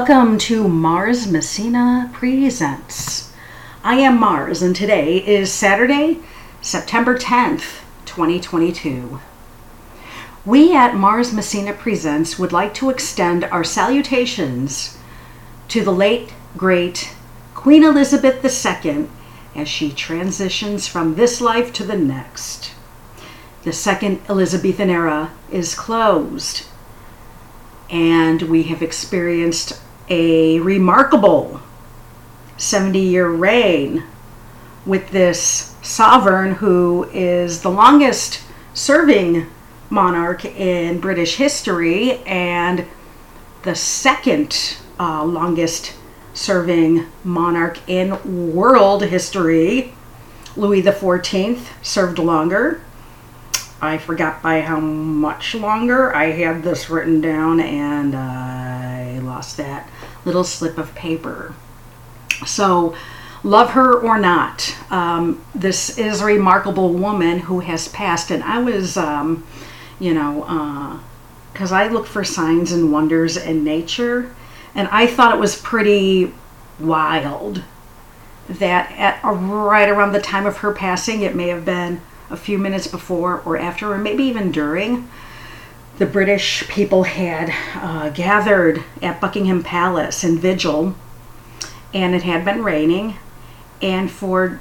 Welcome to Mars Messina Presents. I am Mars, and today is Saturday, September 10th, 2022. We at Mars Messina Presents would like to extend our salutations to the late, great Queen Elizabeth II as she transitions from this life to the next. The second Elizabethan era is closed and we have experienced a remarkable 70 year reign with this sovereign who is the longest serving monarch in British history and the second uh, longest serving monarch in world history. Louis XIV served longer. I forgot by how much longer. I had this written down and I lost that little slip of paper. So, love her or not, um, this is a remarkable woman who has passed. And I was, um, you know, because uh, I look for signs and wonders in nature, and I thought it was pretty wild that at right around the time of her passing, it may have been a few minutes before or after, or maybe even during, the British people had uh, gathered at Buckingham Palace in vigil, and it had been raining. And for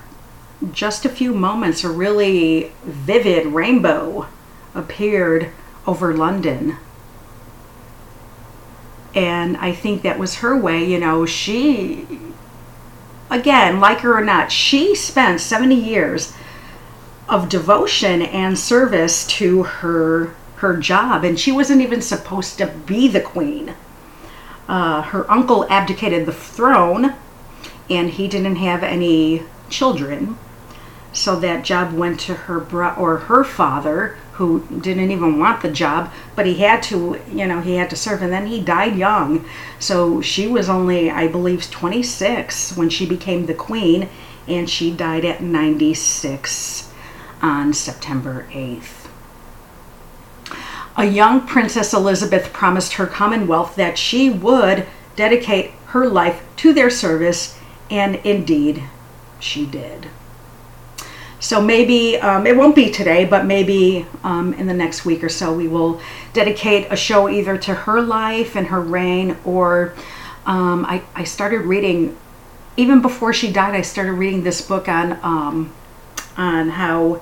just a few moments, a really vivid rainbow appeared over London. And I think that was her way, you know, she, again, like her or not, she spent 70 years of devotion and service to her her job and she wasn't even supposed to be the queen. Uh, her uncle abdicated the throne and he didn't have any children. So that job went to her bro- or her father who didn't even want the job but he had to you know he had to serve and then he died young. So she was only i believe 26 when she became the queen and she died at 96 on September 8th. A young Princess Elizabeth promised her Commonwealth that she would dedicate her life to their service, and indeed, she did. So maybe um, it won't be today, but maybe um, in the next week or so, we will dedicate a show either to her life and her reign, or um, I, I started reading, even before she died, I started reading this book on um, on how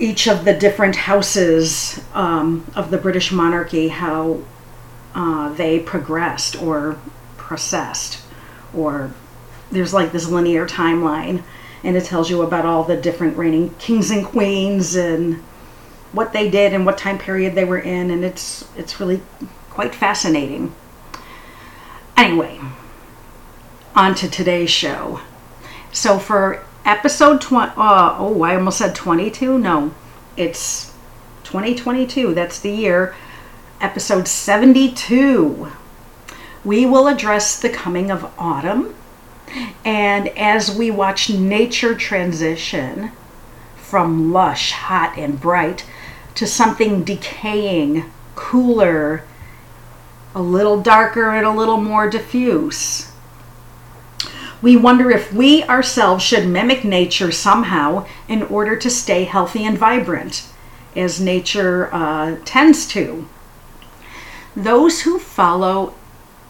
each of the different houses um, of the British monarchy, how uh, they progressed or processed, or there's like this linear timeline, and it tells you about all the different reigning kings and queens and what they did and what time period they were in, and it's it's really quite fascinating. Anyway, on to today's show. So for episode 20 uh, oh i almost said 22 no. It's 2022 that's the year. Episode 72 we will address the coming of autumn. And as we watch nature transition from lush hot and bright to something decaying cooler a little darker and a little more diffuse we wonder if we ourselves should mimic nature somehow in order to stay healthy and vibrant, as nature uh, tends to. Those who follow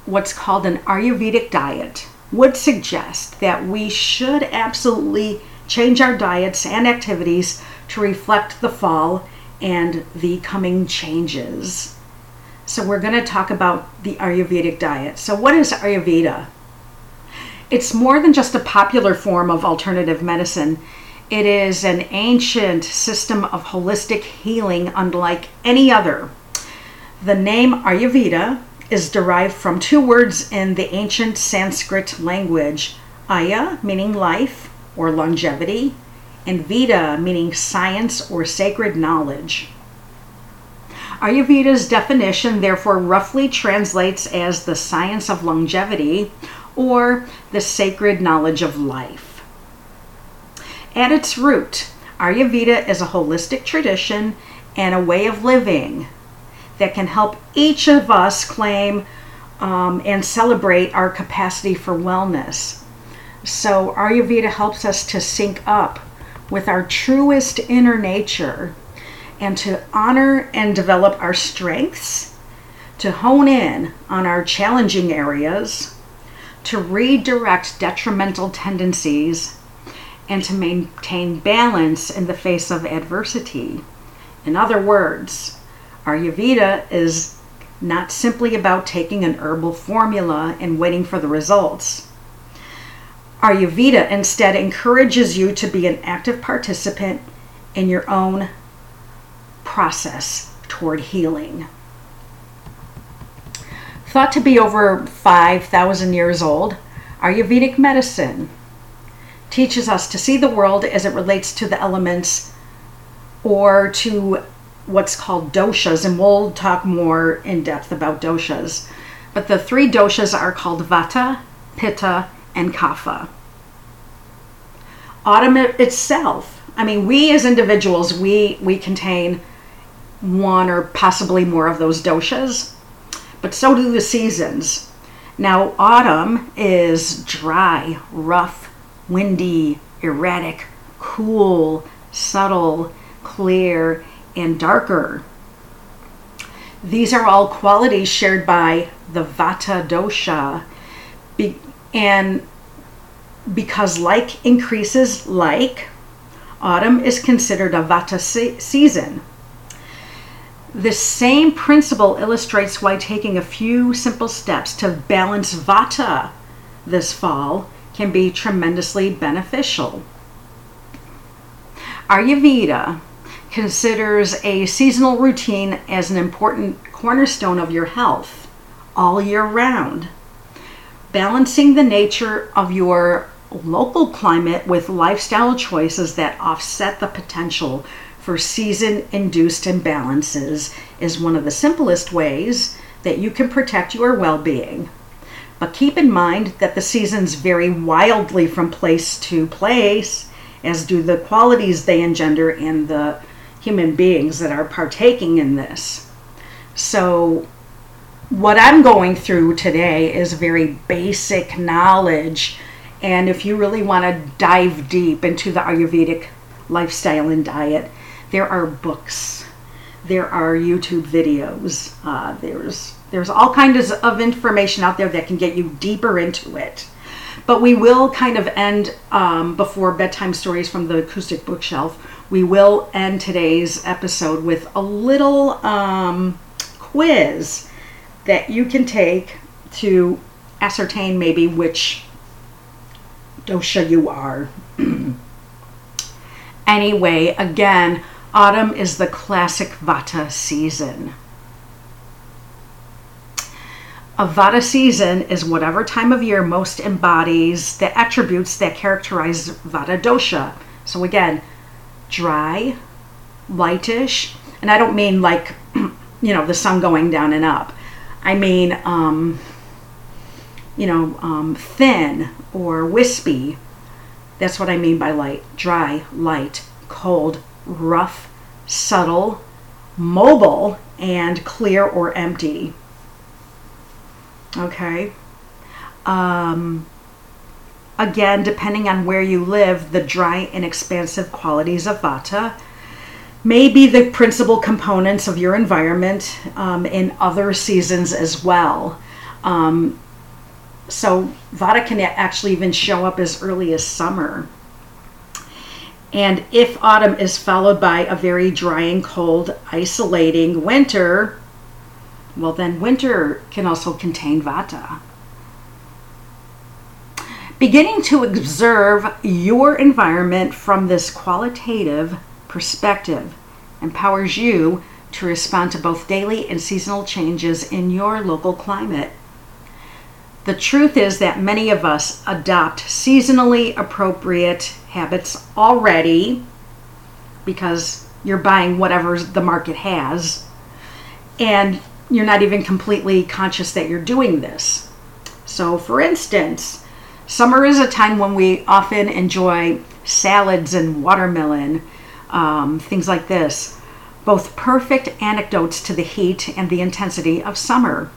what's called an Ayurvedic diet would suggest that we should absolutely change our diets and activities to reflect the fall and the coming changes. So, we're going to talk about the Ayurvedic diet. So, what is Ayurveda? It's more than just a popular form of alternative medicine. It is an ancient system of holistic healing unlike any other. The name Ayurveda is derived from two words in the ancient Sanskrit language Aya, meaning life or longevity, and Veda, meaning science or sacred knowledge. Ayurveda's definition therefore roughly translates as the science of longevity or the sacred knowledge of life. At its root, Ayurveda is a holistic tradition and a way of living that can help each of us claim um, and celebrate our capacity for wellness. So, Ayurveda helps us to sync up with our truest inner nature and to honor and develop our strengths, to hone in on our challenging areas, to redirect detrimental tendencies, and to maintain balance in the face of adversity. In other words, Ayurveda is not simply about taking an herbal formula and waiting for the results. Ayurveda instead encourages you to be an active participant in your own process toward healing. Thought to be over 5,000 years old, Ayurvedic medicine teaches us to see the world as it relates to the elements or to what's called doshas, and we'll talk more in depth about doshas. But the three doshas are called vata, pitta, and kapha. Autumn itself, I mean, we as individuals, we, we contain one or possibly more of those doshas, but so do the seasons. Now, autumn is dry, rough, windy, erratic, cool, subtle, clear, and darker. These are all qualities shared by the Vata dosha. Be- and because like increases like, autumn is considered a Vata se- season. The same principle illustrates why taking a few simple steps to balance Vata this fall can be tremendously beneficial. Ayurveda considers a seasonal routine as an important cornerstone of your health all year round. Balancing the nature of your local climate with lifestyle choices that offset the potential for season induced imbalances is one of the simplest ways that you can protect your well being. But keep in mind that the seasons vary wildly from place to place, as do the qualities they engender in the human beings that are partaking in this. So, what I'm going through today is very basic knowledge. And if you really want to dive deep into the Ayurvedic lifestyle and diet, there are books, there are YouTube videos, uh, there's there's all kinds of information out there that can get you deeper into it. But we will kind of end um, before bedtime stories from the acoustic bookshelf we will end today's episode with a little um, quiz that you can take to ascertain maybe which dosha you are. anyway, again, autumn is the classic vata season. A vata season is whatever time of year most embodies the attributes that characterize vata dosha. So again, dry, lightish, and I don't mean like, you know, the sun going down and up. I mean, um, you know, um, thin or wispy. That's what I mean by light. Dry, light, cold, rough, subtle, mobile, and clear or empty. Okay. Um, Again, depending on where you live, the dry and expansive qualities of vata may be the principal components of your environment um, in other seasons as well. Um, so, vata can actually even show up as early as summer. And if autumn is followed by a very dry and cold, isolating winter, well, then winter can also contain vata. Beginning to observe your environment from this qualitative perspective empowers you to respond to both daily and seasonal changes in your local climate. The truth is that many of us adopt seasonally appropriate habits already because you're buying whatever the market has and you're not even completely conscious that you're doing this. So, for instance, Summer is a time when we often enjoy salads and watermelon, um, things like this. Both perfect anecdotes to the heat and the intensity of summer.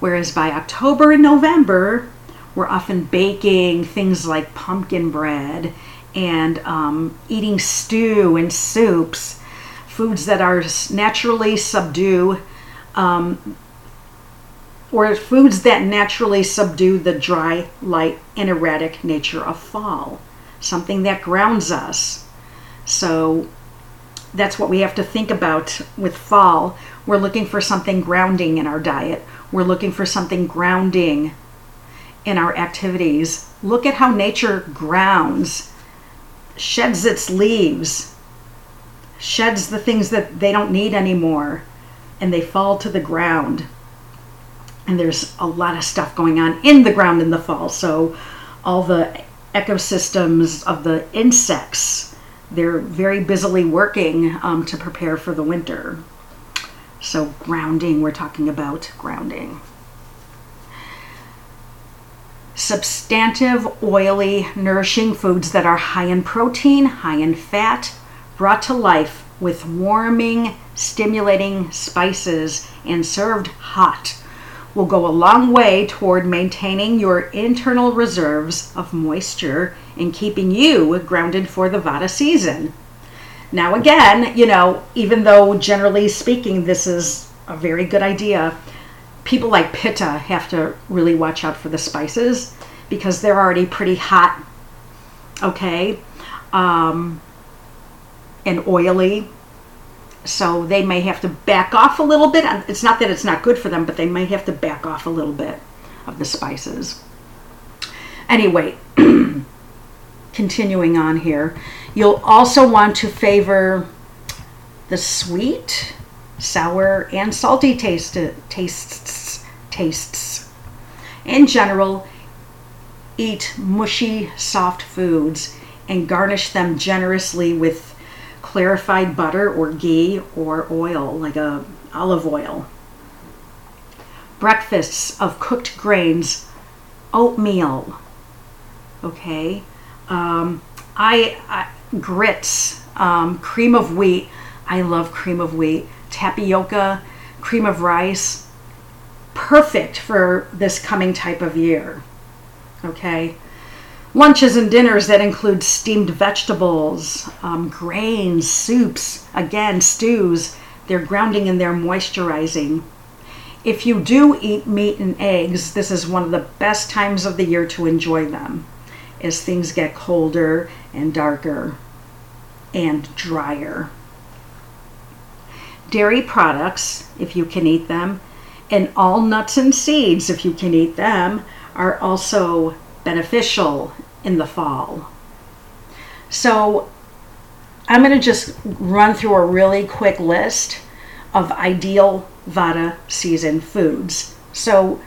Whereas by October and November, we're often baking things like pumpkin bread and um, eating stew and soups, foods that are naturally subdue, um, or foods that naturally subdue the dry, light, and erratic nature of fall, something that grounds us. So that's what we have to think about with fall. We're looking for something grounding in our diet. We're looking for something grounding in our activities. Look at how nature grounds, sheds its leaves, sheds the things that they don't need anymore, and they fall to the ground. And there's a lot of stuff going on in the ground in the fall. So, all the ecosystems of the insects, they're very busily working um, to prepare for the winter. So, grounding, we're talking about grounding. Substantive, oily, nourishing foods that are high in protein, high in fat, brought to life with warming, stimulating spices and served hot will go a long way toward maintaining your internal reserves of moisture and keeping you grounded for the Vata season. Now, again, you know, even though generally speaking this is a very good idea, people like Pitta have to really watch out for the spices because they're already pretty hot, okay, um, and oily so they may have to back off a little bit. It's not that it's not good for them, but they may have to back off a little bit of the spices. Anyway, continuing on here, you'll also want to favor the sweet, sour, and salty taste, tastes. Tastes. In general, eat mushy, soft foods and garnish them generously with clarified butter or ghee or oil, like a olive oil. Breakfasts of cooked grains, oatmeal. Okay, um, I, I, grits, um, cream of wheat. I love cream of wheat. Tapioca, cream of rice. Perfect for this coming type of year. Okay lunches and dinners that include steamed vegetables, um, grains, soups, again, stews. They're grounding and they're moisturizing. If you do eat meat and eggs, this is one of the best times of the year to enjoy them as things get colder and darker and drier. Dairy products, if you can eat them, and all nuts and seeds, if you can eat them, are also beneficial in the fall. So I'm going to just run through a really quick list of ideal Vata season foods. So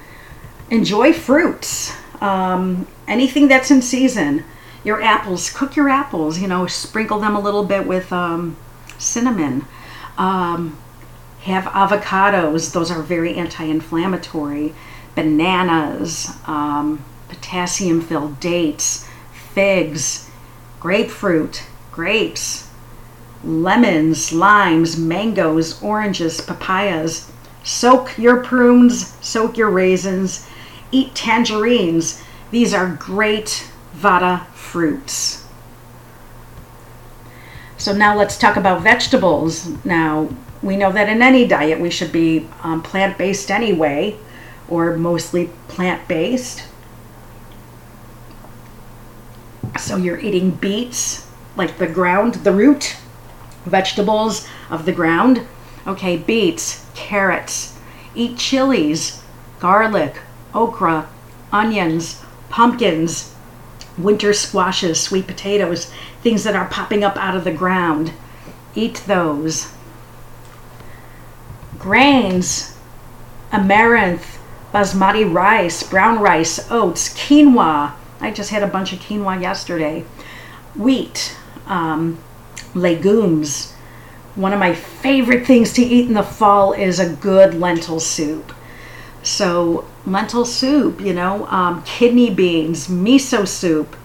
enjoy fruits, um, anything that's in season. Your apples, cook your apples, you know, sprinkle them a little bit with um, cinnamon. Um, have avocados, those are very anti inflammatory. Bananas, um, potassium filled dates, figs, grapefruit, grapes, lemons, limes, mangoes, oranges, papayas. Soak your prunes, soak your raisins, eat tangerines. These are great Vata fruits. So now let's talk about vegetables. Now, we know that in any diet we should be um, plant based anyway, or mostly plant based. So you're eating beets, like the ground, the root, vegetables of the ground. Okay, beets, carrots. Eat chilies, garlic, okra, onions, pumpkins, winter squashes, sweet potatoes, things that are popping up out of the ground. Eat those. Grains, amaranth, basmati rice, brown rice, oats, quinoa, I just had a bunch of quinoa yesterday. Wheat, um, legumes. One of my favorite things to eat in the fall is a good lentil soup. So, lentil soup, you know, um, kidney beans, miso soup,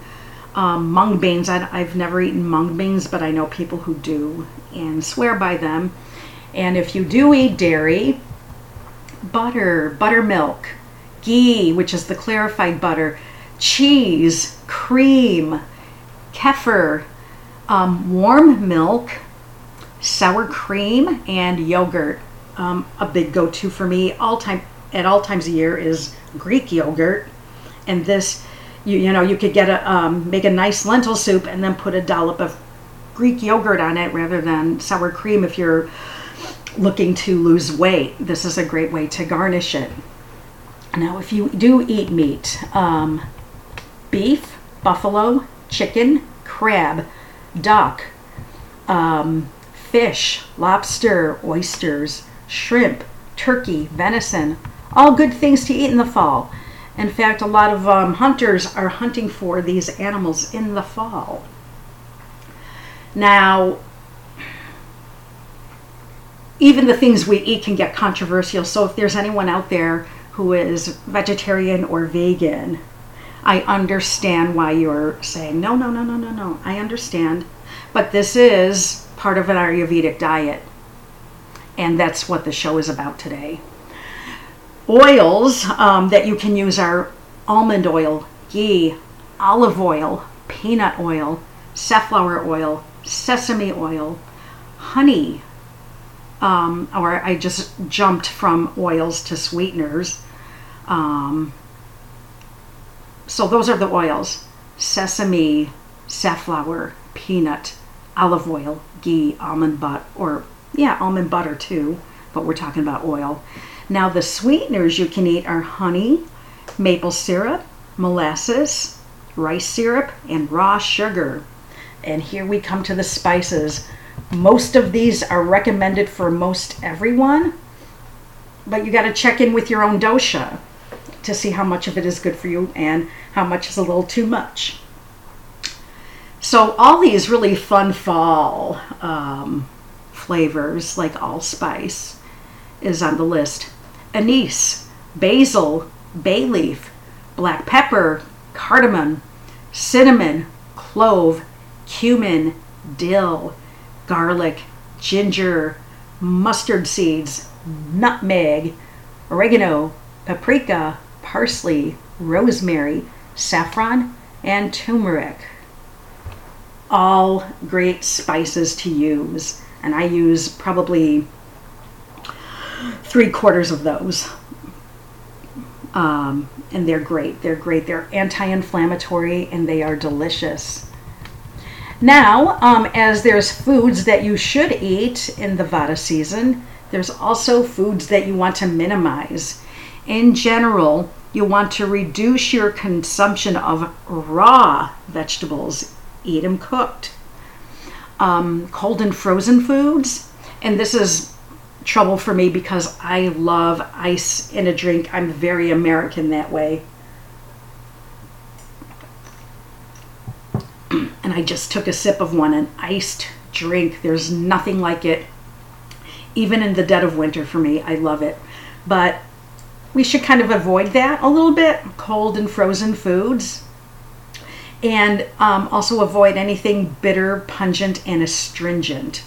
um, mung beans. I, I've never eaten mung beans, but I know people who do and swear by them. And if you do eat dairy, butter, buttermilk, ghee, which is the clarified butter, cheese, cream, kefir, um, warm milk, sour cream, and yogurt. Um, a big go-to for me all time at all times of year is Greek yogurt, and this you you know you could get a um, make a nice lentil soup and then put a dollop of Greek yogurt on it rather than sour cream if you're looking to lose weight. This is a great way to garnish it. Now, if you do eat meat, um, beef, buffalo, chicken, crab, duck, um, fish, lobster, oysters, shrimp, turkey, venison, all good things to eat in the fall. In fact, a lot of um, hunters are hunting for these animals in the fall. Now, even the things we eat can get controversial. So if there's anyone out there who is vegetarian or vegan, I understand why you're saying, no, no, no, no, no, no. I understand. But this is part of an Ayurvedic diet. And that's what the show is about today. Oils um, that you can use are almond oil, ghee, olive oil, peanut oil, safflower oil, sesame oil, honey, um, or I just jumped from oils to sweeteners. Um, so those are the oils sesame, safflower, peanut, olive oil, ghee, almond butter, or yeah, almond butter too, but we're talking about oil. Now, the sweeteners you can eat are honey, maple syrup, molasses, rice syrup, and raw sugar. And here we come to the spices. Most of these are recommended for most everyone, but you got to check in with your own dosha to see how much of it is good for you and how much is a little too much. So, all these really fun fall um, flavors, like allspice, is on the list. Anise, basil, bay leaf, black pepper, cardamom, cinnamon, clove, cumin, dill, garlic, ginger, mustard seeds, nutmeg, oregano, paprika, parsley, rosemary, saffron, and turmeric. All great spices to use, and I use probably three quarters of those. Um, and they're great. They're great. They're anti inflammatory and they are delicious. Now, um, as there's foods that you should eat in the Vata season, there's also foods that you want to minimize. In general, you want to reduce your consumption of raw vegetables, eat them cooked. Um, cold and frozen foods, and this is trouble for me because I love ice in a drink. I'm very American that way. and I just took a sip of one, an iced drink. There's nothing like it, even in the dead of winter for me. I love it. But we should kind of avoid that a little bit cold and frozen foods. And um, also avoid anything bitter, pungent, and astringent.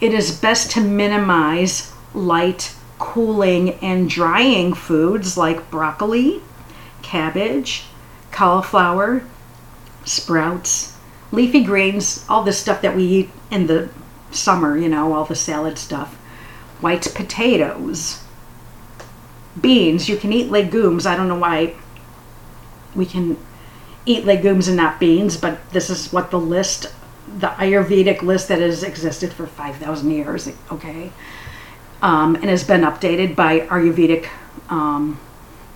It is best to minimize light, cooling, and drying foods like broccoli, cabbage, cauliflower, sprouts, leafy greens, all this stuff that we eat in the summer, you know, all the salad stuff. White potatoes, beans. You can eat legumes. I don't know why we can eat legumes and not beans, but this is what the list, the Ayurvedic list that has existed for 5,000 years, okay, um, and has been updated by Ayurvedic um,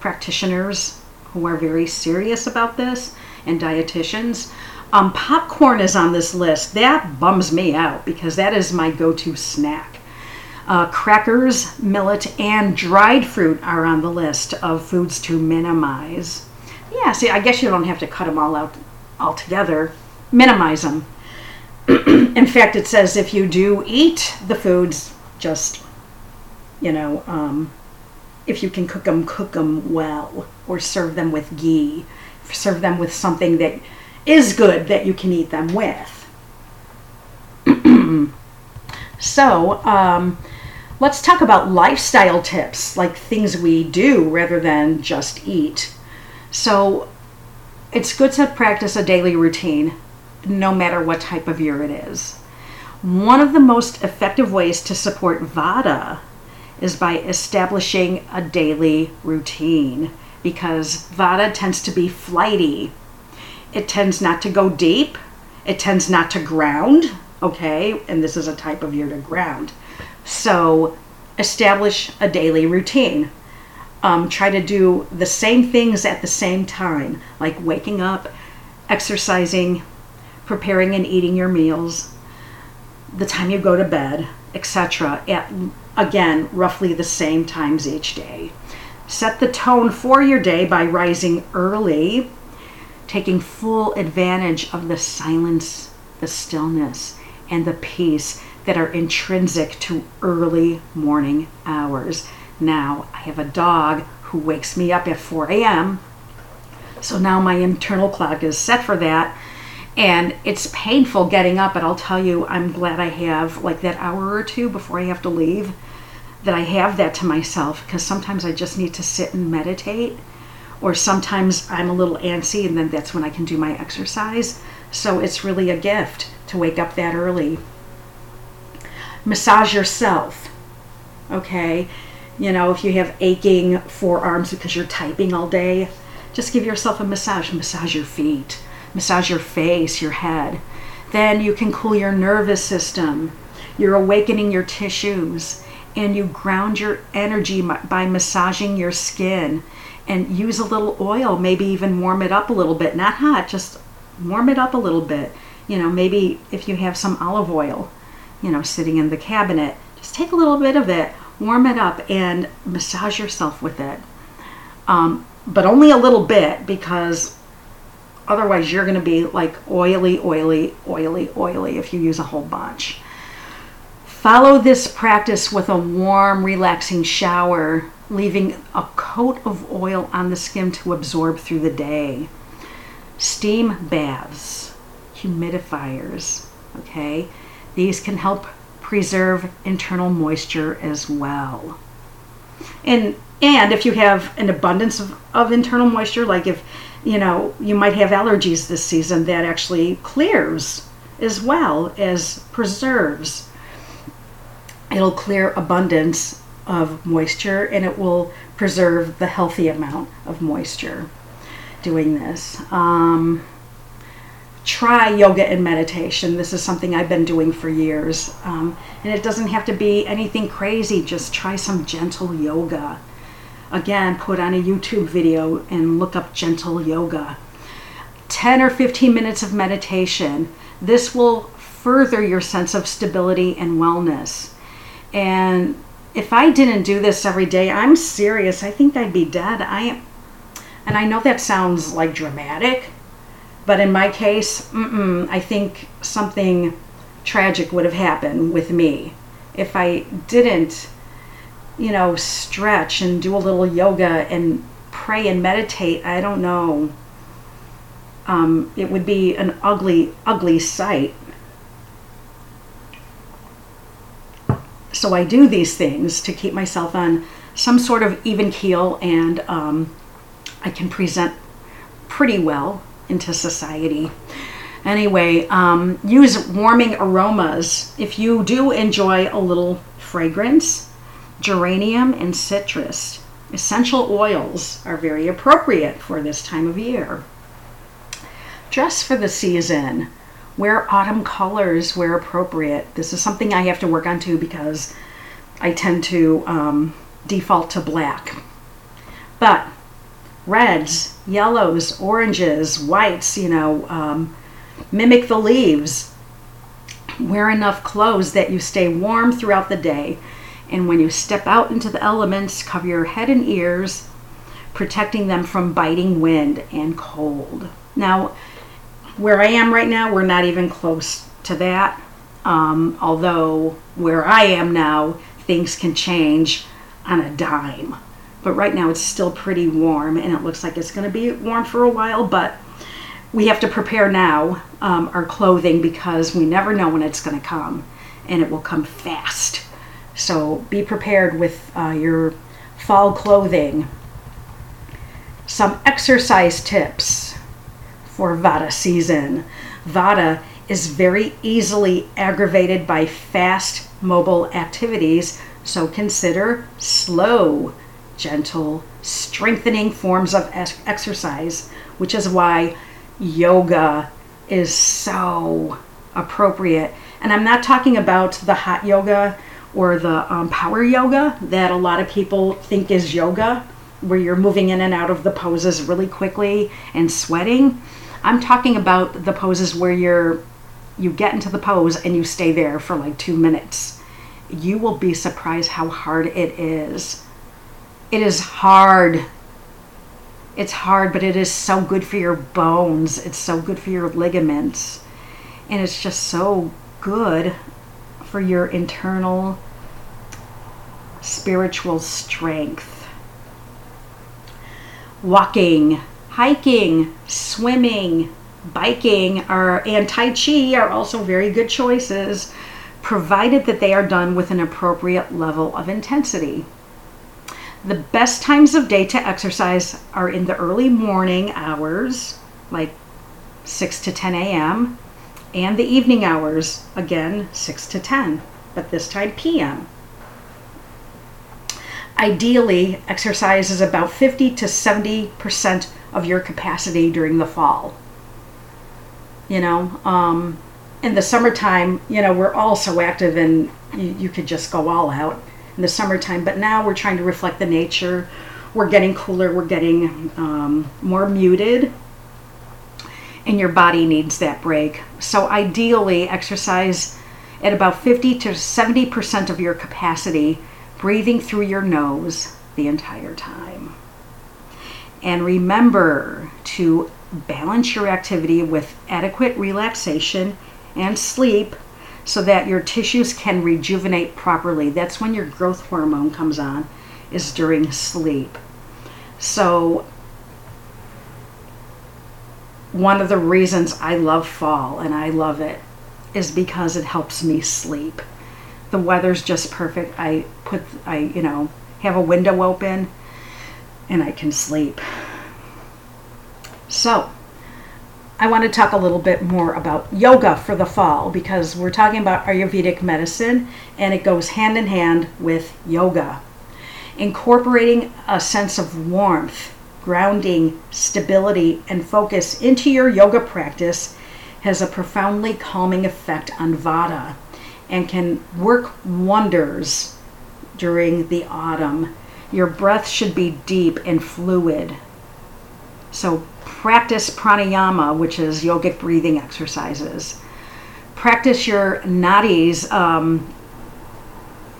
practitioners who are very serious about this and dietitians. Um, popcorn is on this list. That bums me out because that is my go to snack. Uh, crackers, millet, and dried fruit are on the list of foods to minimize. Yeah, see, I guess you don't have to cut them all out altogether. Minimize them. In fact, it says if you do eat the foods, just, you know, um, if you can cook them, cook them well or serve them with ghee serve them with something that is good that you can eat them with. so, um, let's talk about lifestyle tips, like things we do rather than just eat. So, it's good to practice a daily routine no matter what type of year it is. One of the most effective ways to support Vata is by establishing a daily routine because Vata tends to be flighty. It tends not to go deep, it tends not to ground, okay? And this is a type of year to ground. So establish a daily routine. Um, try to do the same things at the same time, like waking up, exercising, preparing and eating your meals, the time you go to bed, etc. At again, roughly the same times each day. Set the tone for your day by rising early, taking full advantage of the silence, the stillness, and the peace that are intrinsic to early morning hours. Now, I have a dog who wakes me up at 4 a.m., so now my internal clock is set for that. And it's painful getting up, but I'll tell you, I'm glad I have like that hour or two before I have to leave that I have that to myself because sometimes I just need to sit and meditate, or sometimes I'm a little antsy and then that's when I can do my exercise. So it's really a gift to wake up that early. Massage yourself, okay? You know, if you have aching forearms because you're typing all day, just give yourself a massage. Massage your feet, massage your face, your head. Then you can cool your nervous system. You're awakening your tissues and you ground your energy by massaging your skin and use a little oil, maybe even warm it up a little bit. Not hot, just warm it up a little bit. You know, maybe if you have some olive oil, you know, sitting in the cabinet, just take a little bit of it, warm it up, and massage yourself with it. Um, but only a little bit because otherwise you're going to be like oily, oily, oily, oily if you use a whole bunch. Follow this practice with a warm, relaxing shower, leaving a coat of oil on the skin to absorb through the day. Steam baths, humidifiers, okay? These can help preserve internal moisture as well. And and if you have an abundance of, of internal moisture, like if you know you might have allergies this season, that actually clears as well as preserves it'll clear abundance of moisture and it will preserve the healthy amount of moisture doing this. Um, try yoga and meditation. This is something I've been doing for years. Um, and it doesn't have to be anything crazy, just try some gentle yoga. Again, put on a YouTube video and look up gentle yoga. 10 or 15 minutes of meditation. This will further your sense of stability and wellness. And if I didn't do this every day, I'm serious. I think I'd be dead. I am, and I know that sounds like dramatic, but in my case, I think something tragic would have happened with me if I didn't, you know, stretch and do a little yoga and pray and meditate. I don't know. Um, it would be an ugly, ugly sight. So I do these things to keep myself on some sort of even keel and um, I can present pretty well into society. Anyway, um, use warming aromas. If you do enjoy a little fragrance, geranium and citrus, essential oils are very appropriate for this time of year. Dress for the season wear autumn colors where appropriate. This is something I have to work on too because I tend to um, default to black. But reds, yellows, oranges, whites, you know, um, mimic the leaves. Wear enough clothes that you stay warm throughout the day. And when you step out into the elements, cover your head and ears, protecting them from biting wind and cold. Now, where I am right now, we're not even close to that. Um, although where I am now, things can change on a dime. But right now it's still pretty warm and it looks like it's going to be warm for a while, but we have to prepare now um, our clothing because we never know when it's going to come and it will come fast. So be prepared with uh, your fall clothing. Some exercise tips for Vata season. Vata is very easily aggravated by fast mobile activities, so consider slow, gentle, strengthening forms of exercise, which is why yoga is so appropriate. And I'm not talking about the hot yoga or the um, power yoga that a lot of people think is yoga, where you're moving in and out of the poses really quickly and sweating. I'm talking about the poses where you're you get into the pose and you stay there for like 2 minutes. You will be surprised how hard it is. It is hard. It's hard, but it is so good for your bones. It's so good for your ligaments. And it's just so good for your internal spiritual strength. Walking, hiking, swimming, biking, are, and Tai Chi are also very good choices, provided that they are done with an appropriate level of intensity. The best times of day to exercise are in the early morning hours, like 6 to 10 a.m., and the evening hours, again, 6 to 10, but this time p.m. Ideally, exercise is about 50 to 70% of your capacity during the fall. You know, um, in the summertime, you know, we're all so active and you, you could just go all out in the summertime, but now we're trying to reflect the nature. We're getting cooler, we're getting um, more muted and your body needs that break. So, ideally, exercise at about 50 to 70% of your capacity, breathing through your nose the entire time. And remember to balance your activity with adequate relaxation and sleep so that your tissues can rejuvenate properly. That's when your growth hormone comes on, is during sleep. So, one of the reasons I love fall and I love it is because it helps me sleep. The weather's just perfect. I put I you know have a window open and I can sleep. So, I want to talk a little bit more about yoga for the fall because we're talking about Ayurvedic medicine and it goes hand in hand with yoga. Incorporating a sense of warmth grounding, stability, and focus into your yoga practice has a profoundly calming effect on Vata and can work wonders during the autumn. Your breath should be deep and fluid. So, practice pranayama, which is yogic breathing exercises. Practice your nadis, um,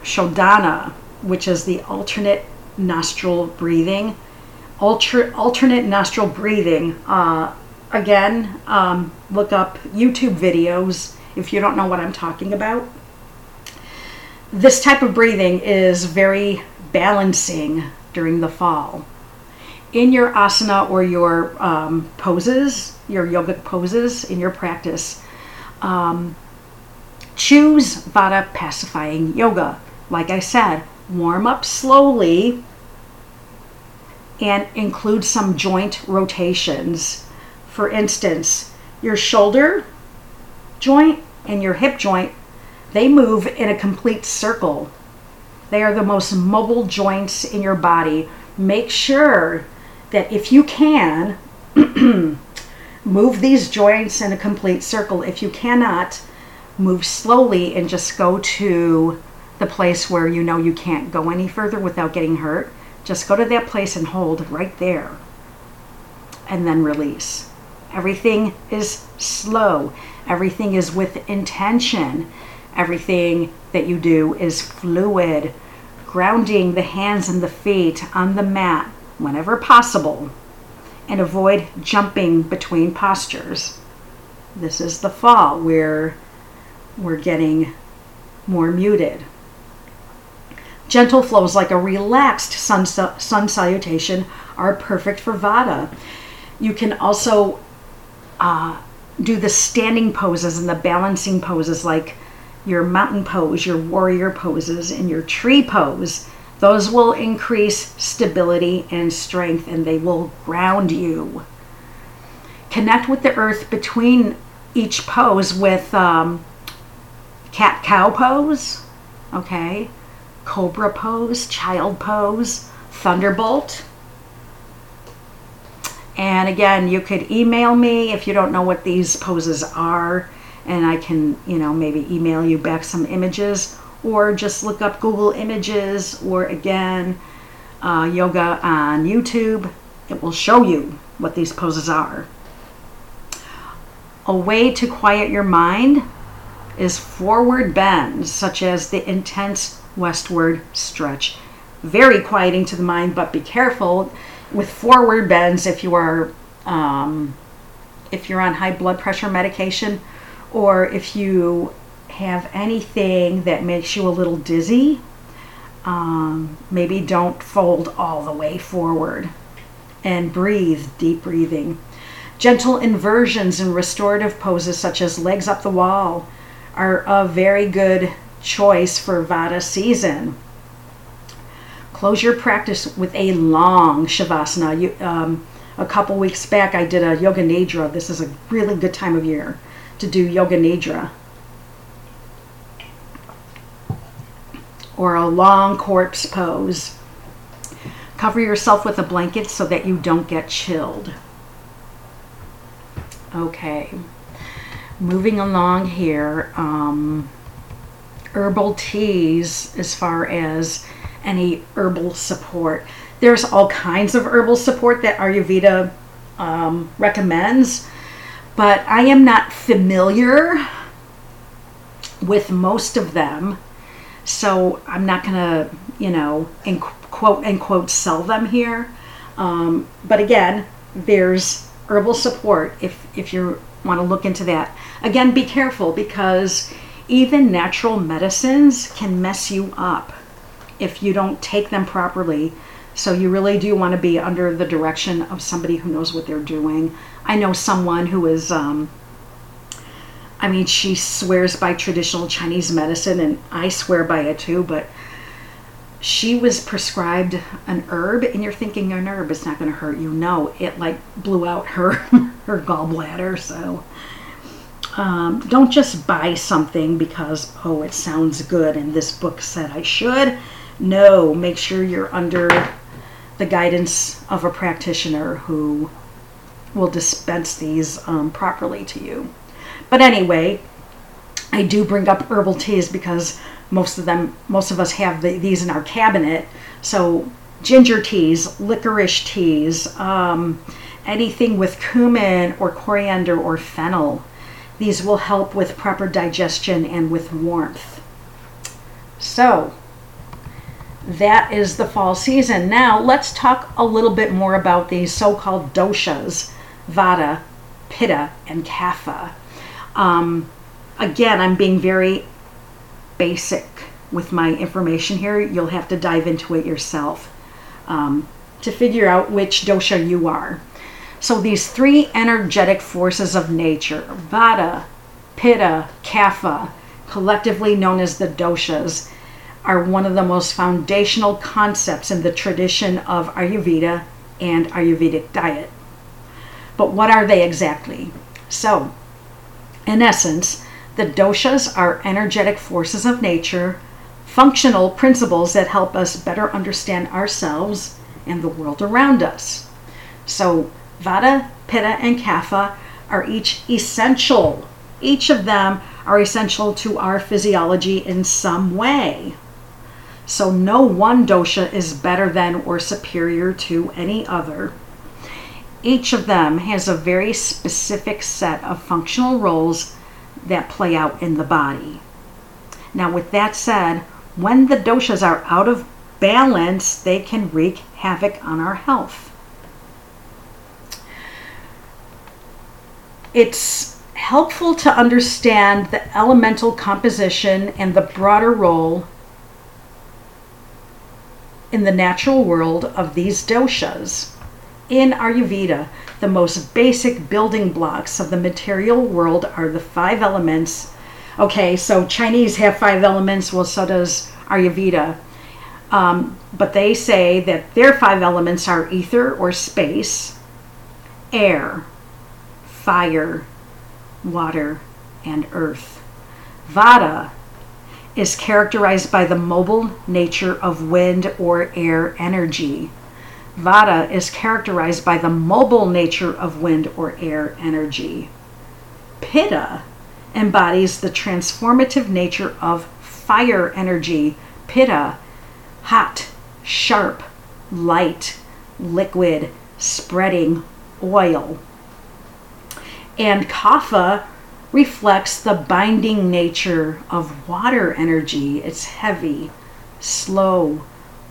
shodhana, which is the alternate nostril breathing alter, alternate nostril breathing. Uh, again, um, look up YouTube videos if you don't know what I'm talking about. This type of breathing is very balancing during the fall. In your asana or your um, poses, your yogic poses in your practice, um, choose Vata pacifying yoga. Like I said, warm up slowly and include some joint rotations. For instance, your shoulder joint and your hip joint, they move in a complete circle. They are the most mobile joints in your body. Make sure that if you can, move these joints in a complete circle. If you cannot, move slowly and just go to the place where you know you can't go any further without getting hurt. Just go to that place and hold right there. And then release. Everything is slow. Everything is with intention. Everything that you do is fluid. Grounding the hands and the feet on the mat whenever possible. And avoid jumping between postures. This is the fall where we're getting more muted. Gentle flows like a relaxed sun, sun salutation are perfect for Vata. You can also uh, do the standing poses and the balancing poses like your mountain pose, your warrior poses, and your tree pose. Those will increase stability and strength and they will ground you. Connect with the earth between each pose with um, cat cow pose, okay, cobra pose, child pose, thunderbolt. And again, you could email me if you don't know what these poses are, and I can, you know, maybe email you back some images, or just look up Google Images, or again, uh, yoga on YouTube. It will show you what these poses are. A way to quiet your mind is forward bends, such as the intense westward stretch. Very quieting to the mind, but be careful with forward bends if you are um, if you're on high blood pressure medication or if you have anything that makes you a little dizzy um, maybe don't fold all the way forward and breathe deep breathing gentle inversions and restorative poses such as legs up the wall are a very good choice for vata season Close your practice with a long shavasana. You, um, a couple weeks back, I did a yoga nidra. This is a really good time of year to do yoga nidra. Or a long corpse pose. Cover yourself with a blanket so that you don't get chilled. Okay, moving along here. Um, herbal teas, as far as any herbal support. There's all kinds of herbal support that Ayurveda um, recommends, but I am not familiar with most of them. So I'm not going to, you know, in quote unquote, sell them here. Um, but again, there's herbal support if, if you want to look into that. Again, be careful because even natural medicines can mess you up if you don't take them properly. So you really do want to be under the direction of somebody who knows what they're doing. I know someone who is, um, I mean, she swears by traditional Chinese medicine, and I swear by it too, but she was prescribed an herb, and you're thinking an herb is not going to hurt you. No, it like blew out her her gallbladder. So um, don't just buy something because oh it sounds good and this book said I should. No, make sure you're under the guidance of a practitioner who will dispense these um, properly to you. But anyway, I do bring up herbal teas because most of them, most of us have the, these in our cabinet. So ginger teas, licorice teas, um, anything with cumin or coriander or fennel. These will help with proper digestion and with warmth. So, that is the fall season. Now, let's talk a little bit more about these so called doshas Vata, Pitta, and Kapha. Um, again, I'm being very basic with my information here. You'll have to dive into it yourself um, to figure out which dosha you are. So, these three energetic forces of nature Vata, Pitta, Kapha, collectively known as the doshas, are one of the most foundational concepts in the tradition of Ayurveda and Ayurvedic diet. But what are they exactly? So, in essence, the doshas are energetic forces of nature, functional principles that help us better understand ourselves and the world around us. So, Vata, Pitta, and Kapha are each essential. Each of them are essential to our physiology in some way. So no one dosha is better than or superior to any other. Each of them has a very specific set of functional roles that play out in the body. Now, with that said, when the doshas are out of balance, they can wreak havoc on our health. It's helpful to understand the elemental composition and the broader role in the natural world of these doshas. In Ayurveda, the most basic building blocks of the material world are the five elements Okay, so Chinese have five elements, well, so does Ayurveda. Um, but they say that their five elements are ether or space, air, fire, water, and earth. Vata is characterized by the mobile nature of wind or air energy. Vata is characterized by the mobile nature of wind or air energy. Pitta embodies the transformative nature of fire energy. Pitta, hot, sharp, light, liquid, spreading, oil. And Kapha reflects the binding nature of water energy. It's heavy, slow,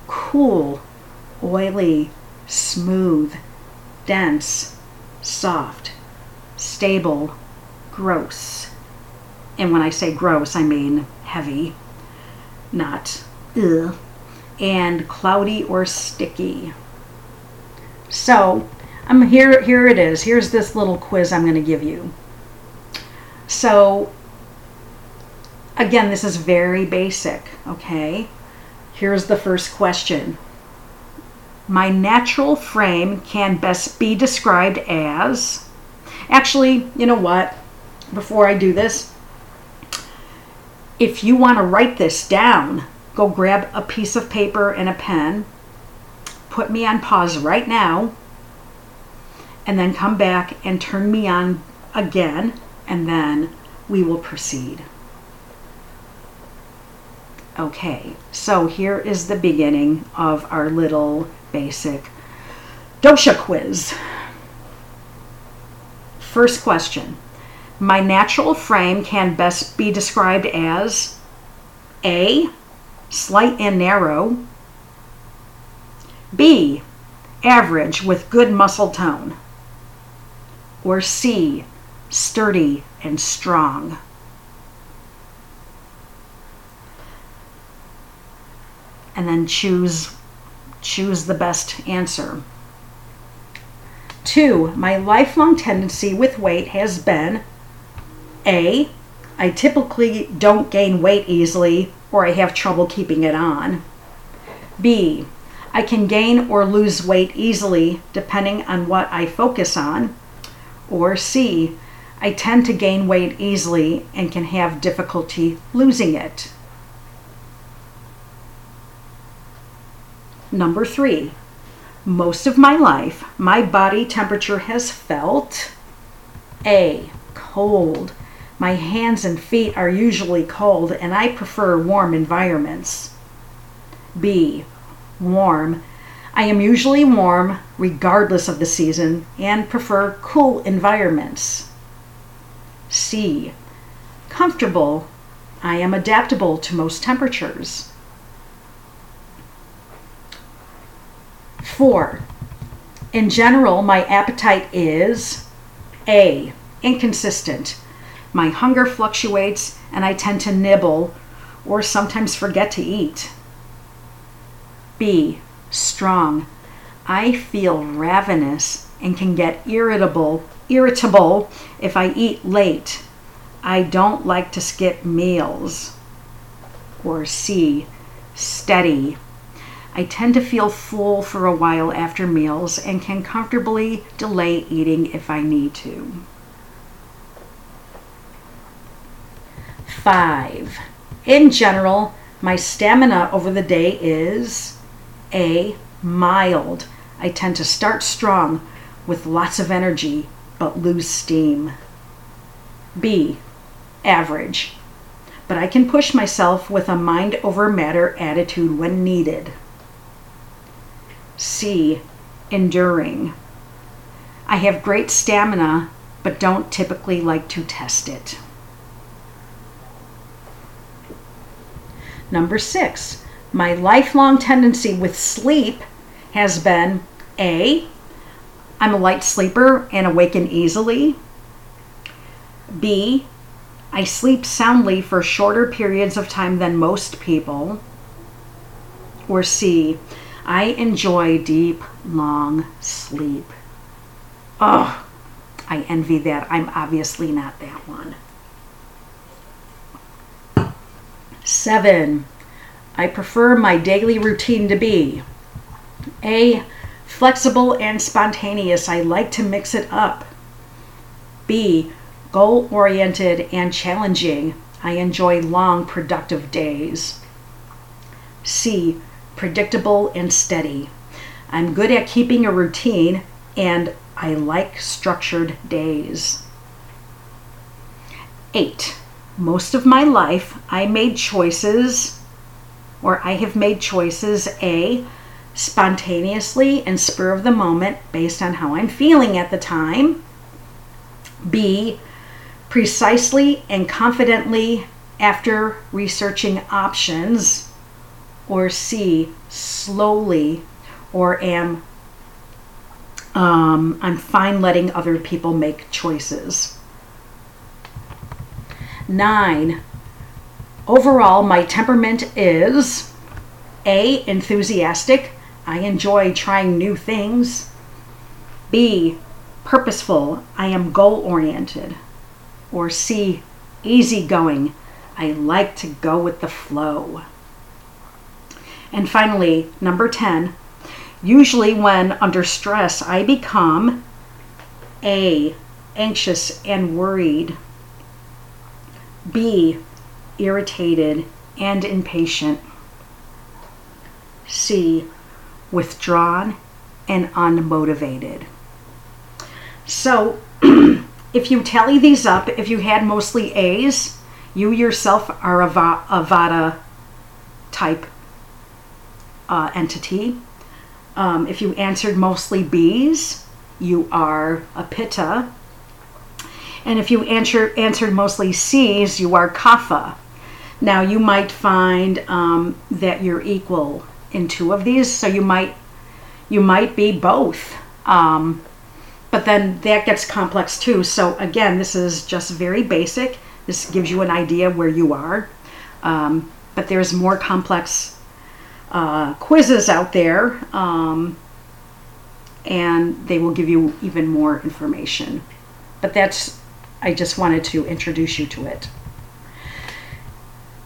cool, oily, smooth, dense, soft, stable, gross. And when I say gross, I mean heavy, not ugh, and cloudy or sticky. So, I'm here here it is. Here's this little quiz I'm going to give you. So, again, this is very basic, okay? Here's the first question. My natural frame can best be described as. Actually, you know what? Before I do this, if you want to write this down, go grab a piece of paper and a pen, put me on pause right now, and then come back and turn me on again and then we will proceed. Okay, so here is the beginning of our little basic dosha quiz. First question My natural frame can best be described as A. Slight and narrow, B. Average with good muscle tone, or C sturdy and strong. And then choose choose the best answer. Two, my lifelong tendency with weight has been A, I typically don't gain weight easily or I have trouble keeping it on. B, I can gain or lose weight easily depending on what I focus on. Or C, I tend to gain weight easily and can have difficulty losing it. Number three, most of my life, my body temperature has felt A. Cold. My hands and feet are usually cold and I prefer warm environments. B. Warm. I am usually warm regardless of the season and prefer cool environments. C. Comfortable. I am adaptable to most temperatures. 4. In general, my appetite is A. Inconsistent. My hunger fluctuates and I tend to nibble or sometimes forget to eat. B. Strong. I feel ravenous and can get irritable irritable if I eat late. I don't like to skip meals. Or C, steady. I tend to feel full for a while after meals and can comfortably delay eating if I need to. Five. In general, my stamina over the day is A. Mild. I tend to start strong with lots of energy but lose steam. B. Average. But I can push myself with a mind over matter attitude when needed. C. Enduring. I have great stamina, but don't typically like to test it. Number six, my lifelong tendency with sleep has been A. I'm a light sleeper and awaken easily. B, I sleep soundly for shorter periods of time than most people. Or C, I enjoy deep, long sleep. Oh, I envy that. I'm obviously not that one. Seven, I prefer my daily routine to be A, flexible and spontaneous. I like to mix it up. B, goal oriented and challenging. I enjoy long, productive days. C, predictable and steady. I'm good at keeping a routine and I like structured days. 8. Most of my life, I made choices, or I have made choices A, spontaneously and spur of the moment based on how I'm feeling at the time. B, precisely and confidently after researching options. Or C, slowly or am um, I'm fine letting other people make choices. Nine, overall, my temperament is A, enthusiastic. I enjoy trying new things. B, purposeful. I am goal oriented. Or C, easygoing. I like to go with the flow. And finally, number 10, usually when under stress, I become A, anxious and worried. B, irritated and impatient. C, withdrawn and unmotivated. So, if you tally these up, if you had mostly A's, you yourself are a, Vata type uh, entity. Um, if you answered mostly B's, you are a Pitta and if you answer, answered mostly C's, you are kapha. Now you might find um, that you're equal in two of these, so you might you might be both. Um, but then that gets complex too. So again, this is just very basic. This gives you an idea where you are. Um, but there's more complex uh, quizzes out there, um, and they will give you even more information. But that's I just wanted to introduce you to it.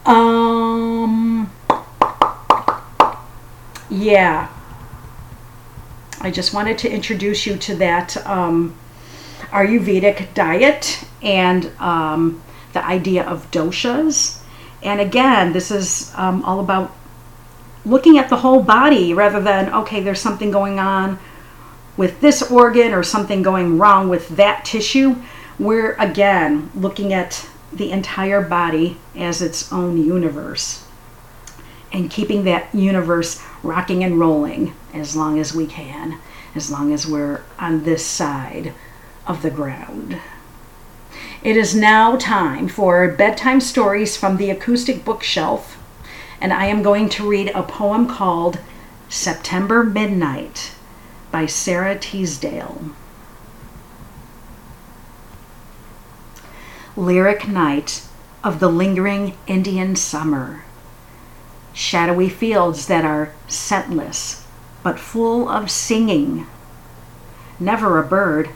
Um, yeah. I just wanted to introduce you to that um, Ayurvedic diet and um, the idea of doshas. And again, this is um, all about looking at the whole body rather than, okay, there's something going on with this organ or something going wrong with that tissue we're again looking at the entire body as its own universe and keeping that universe rocking and rolling as long as we can, as long as we're on this side of the ground. It is now time for bedtime stories from the acoustic bookshelf, and I am going to read a poem called September Midnight by Sara Teasdale. Lyric night of the lingering Indian summer. Shadowy fields that are scentless but full of singing. Never a bird,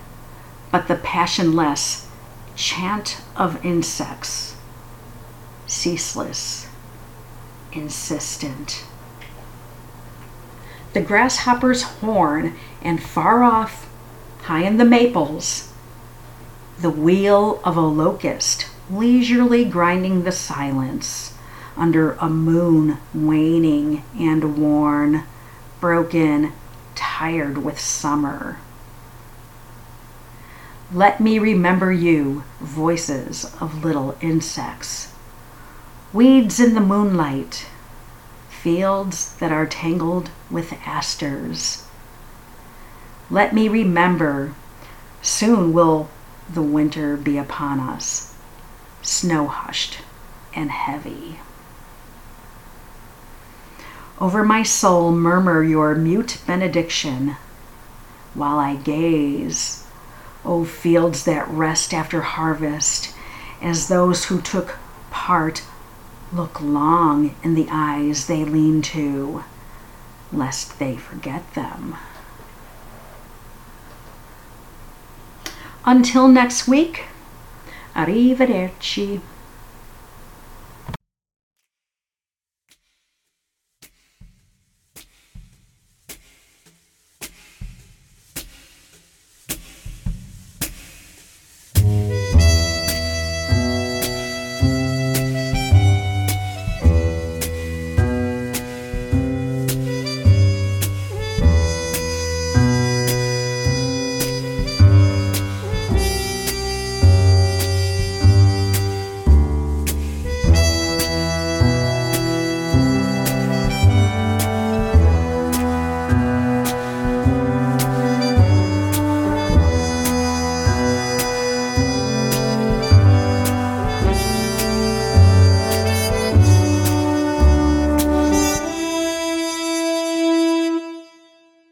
but the passionless chant of insects. Ceaseless, insistent. The grasshopper's horn, and far off, high in the maples, the wheel of a locust leisurely grinding the silence under a moon waning and worn, broken, tired with summer. Let me remember you, voices of little insects, weeds in the moonlight, fields that are tangled with asters. Let me remember, soon will the winter be upon us, snow hushed and heavy. Over my soul, murmur your mute benediction while I gaze, O fields that rest after harvest, as those who took part look long in the eyes they lean to, lest they forget them. Until next week, arrivederci.